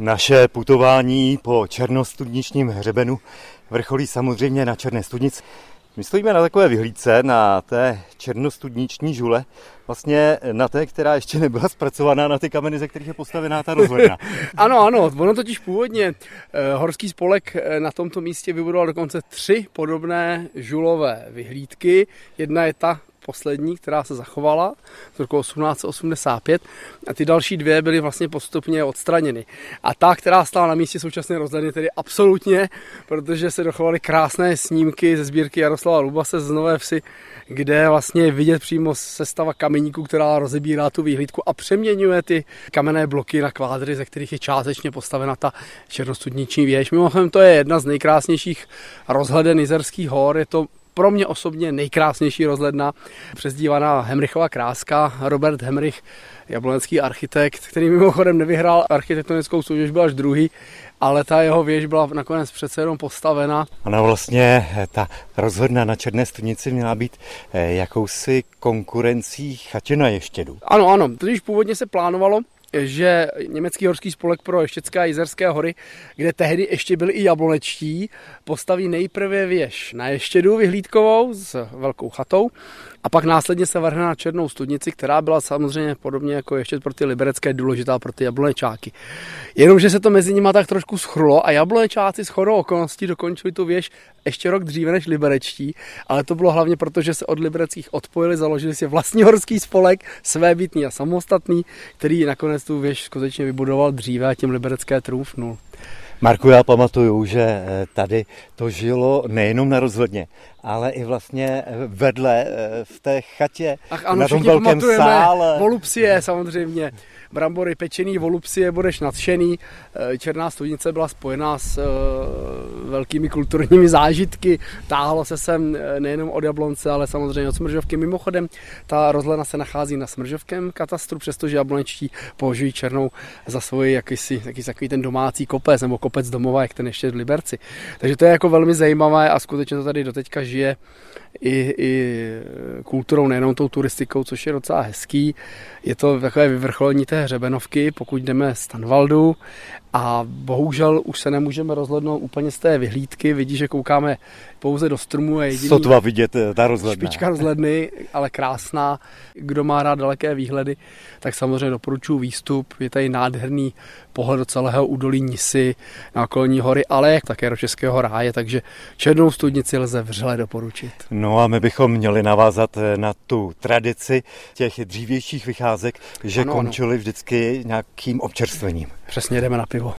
Naše putování po černostudničním hřebenu vrcholí samozřejmě na Černé studnici. My stojíme na takové vyhlídce na té černostudniční žule, vlastně na té, která ještě nebyla zpracovaná na ty kameny, ze kterých je postavená ta rozhledna. ano, ano, ono totiž původně eh, horský spolek eh, na tomto místě vybudoval dokonce tři podobné žulové vyhlídky. Jedna je ta, poslední, která se zachovala z roku 1885 a ty další dvě byly vlastně postupně odstraněny. A ta, která stála na místě současné rozhledny, tedy absolutně, protože se dochovaly krásné snímky ze sbírky Jaroslava Lubase z Nové Vsi, kde vlastně vidět přímo sestava kameníků, která rozebírá tu výhlídku a přeměňuje ty kamenné bloky na kvádry, ze kterých je částečně postavena ta černostudniční věž. Mimochodem to je jedna z nejkrásnějších rozhleden Jizerských hor, je to pro mě osobně nejkrásnější rozhledna, přezdívaná Hemrichova kráska, Robert Hemrich, jablonecký architekt, který mimochodem nevyhrál architektonickou soutěž, byl až druhý, ale ta jeho věž byla nakonec přece jenom postavena. Ona vlastně, eh, ta rozhodna na Černé studnici měla být eh, jakousi konkurencí chatě na ještědu. Ano, ano, totiž původně se plánovalo, že německý horský spolek pro Ještěcké a Jizerské hory, kde tehdy ještě byli i jablonečtí, postaví nejprve věž na Ještědu vyhlídkovou s velkou chatou a pak následně se vrhne na Černou studnici, která byla samozřejmě podobně jako ještě pro ty liberecké důležitá pro ty jablonečáky. Jenomže se to mezi nimi tak trošku schrulo a jablonečáci s chorou okolností dokončili tu věž ještě rok dříve než liberečtí, ale to bylo hlavně proto, že se od libereckých odpojili, založili si vlastní horský spolek, svébytný a samostatný, který nakonec tu věž skutečně vybudoval dříve a tím liberecké trůfnul. Marku, já pamatuju, že eh, tady to žilo nejenom na rozhodně, ale i vlastně eh, vedle eh, v té chatě, Ach, ano, na tom velkém sále. Volupsie samozřejmě brambory pečený, volupsie, budeš nadšený. Černá studnice byla spojená s velkými kulturními zážitky. Táhlo se sem nejenom od Jablonce, ale samozřejmě od Smržovky. Mimochodem, ta rozhlena se nachází na Smržovském katastru, přestože jablonečtí považují Černou za svůj jakýsi, jakýsi takový ten domácí kopec nebo kopec domova, jak ten ještě v Liberci. Takže to je jako velmi zajímavé a skutečně to tady doteďka žije i, i kulturou, nejenom tou turistikou, což je docela hezký. Je to takové vyvrcholení té hřebenovky, pokud jdeme z Tanvaldu a bohužel už se nemůžeme rozhlednout úplně z té vyhlídky. Vidí, že koukáme pouze do stromů a jediný... Sotva vidět eh, ta rozhledna. Špička rozhledny, ale krásná. Kdo má rád daleké výhledy, tak samozřejmě doporučuji výstup. Je tady nádherný pohled do celého údolí Nisy na okolní hory, ale také do Českého ráje, takže černou studnici lze vřele doporučit. No a my bychom měli navázat eh, na tu tradici těch dřívějších vycházek, že ano, končili ano. vždycky nějakým občerstvením. Přesně jdeme na pivo.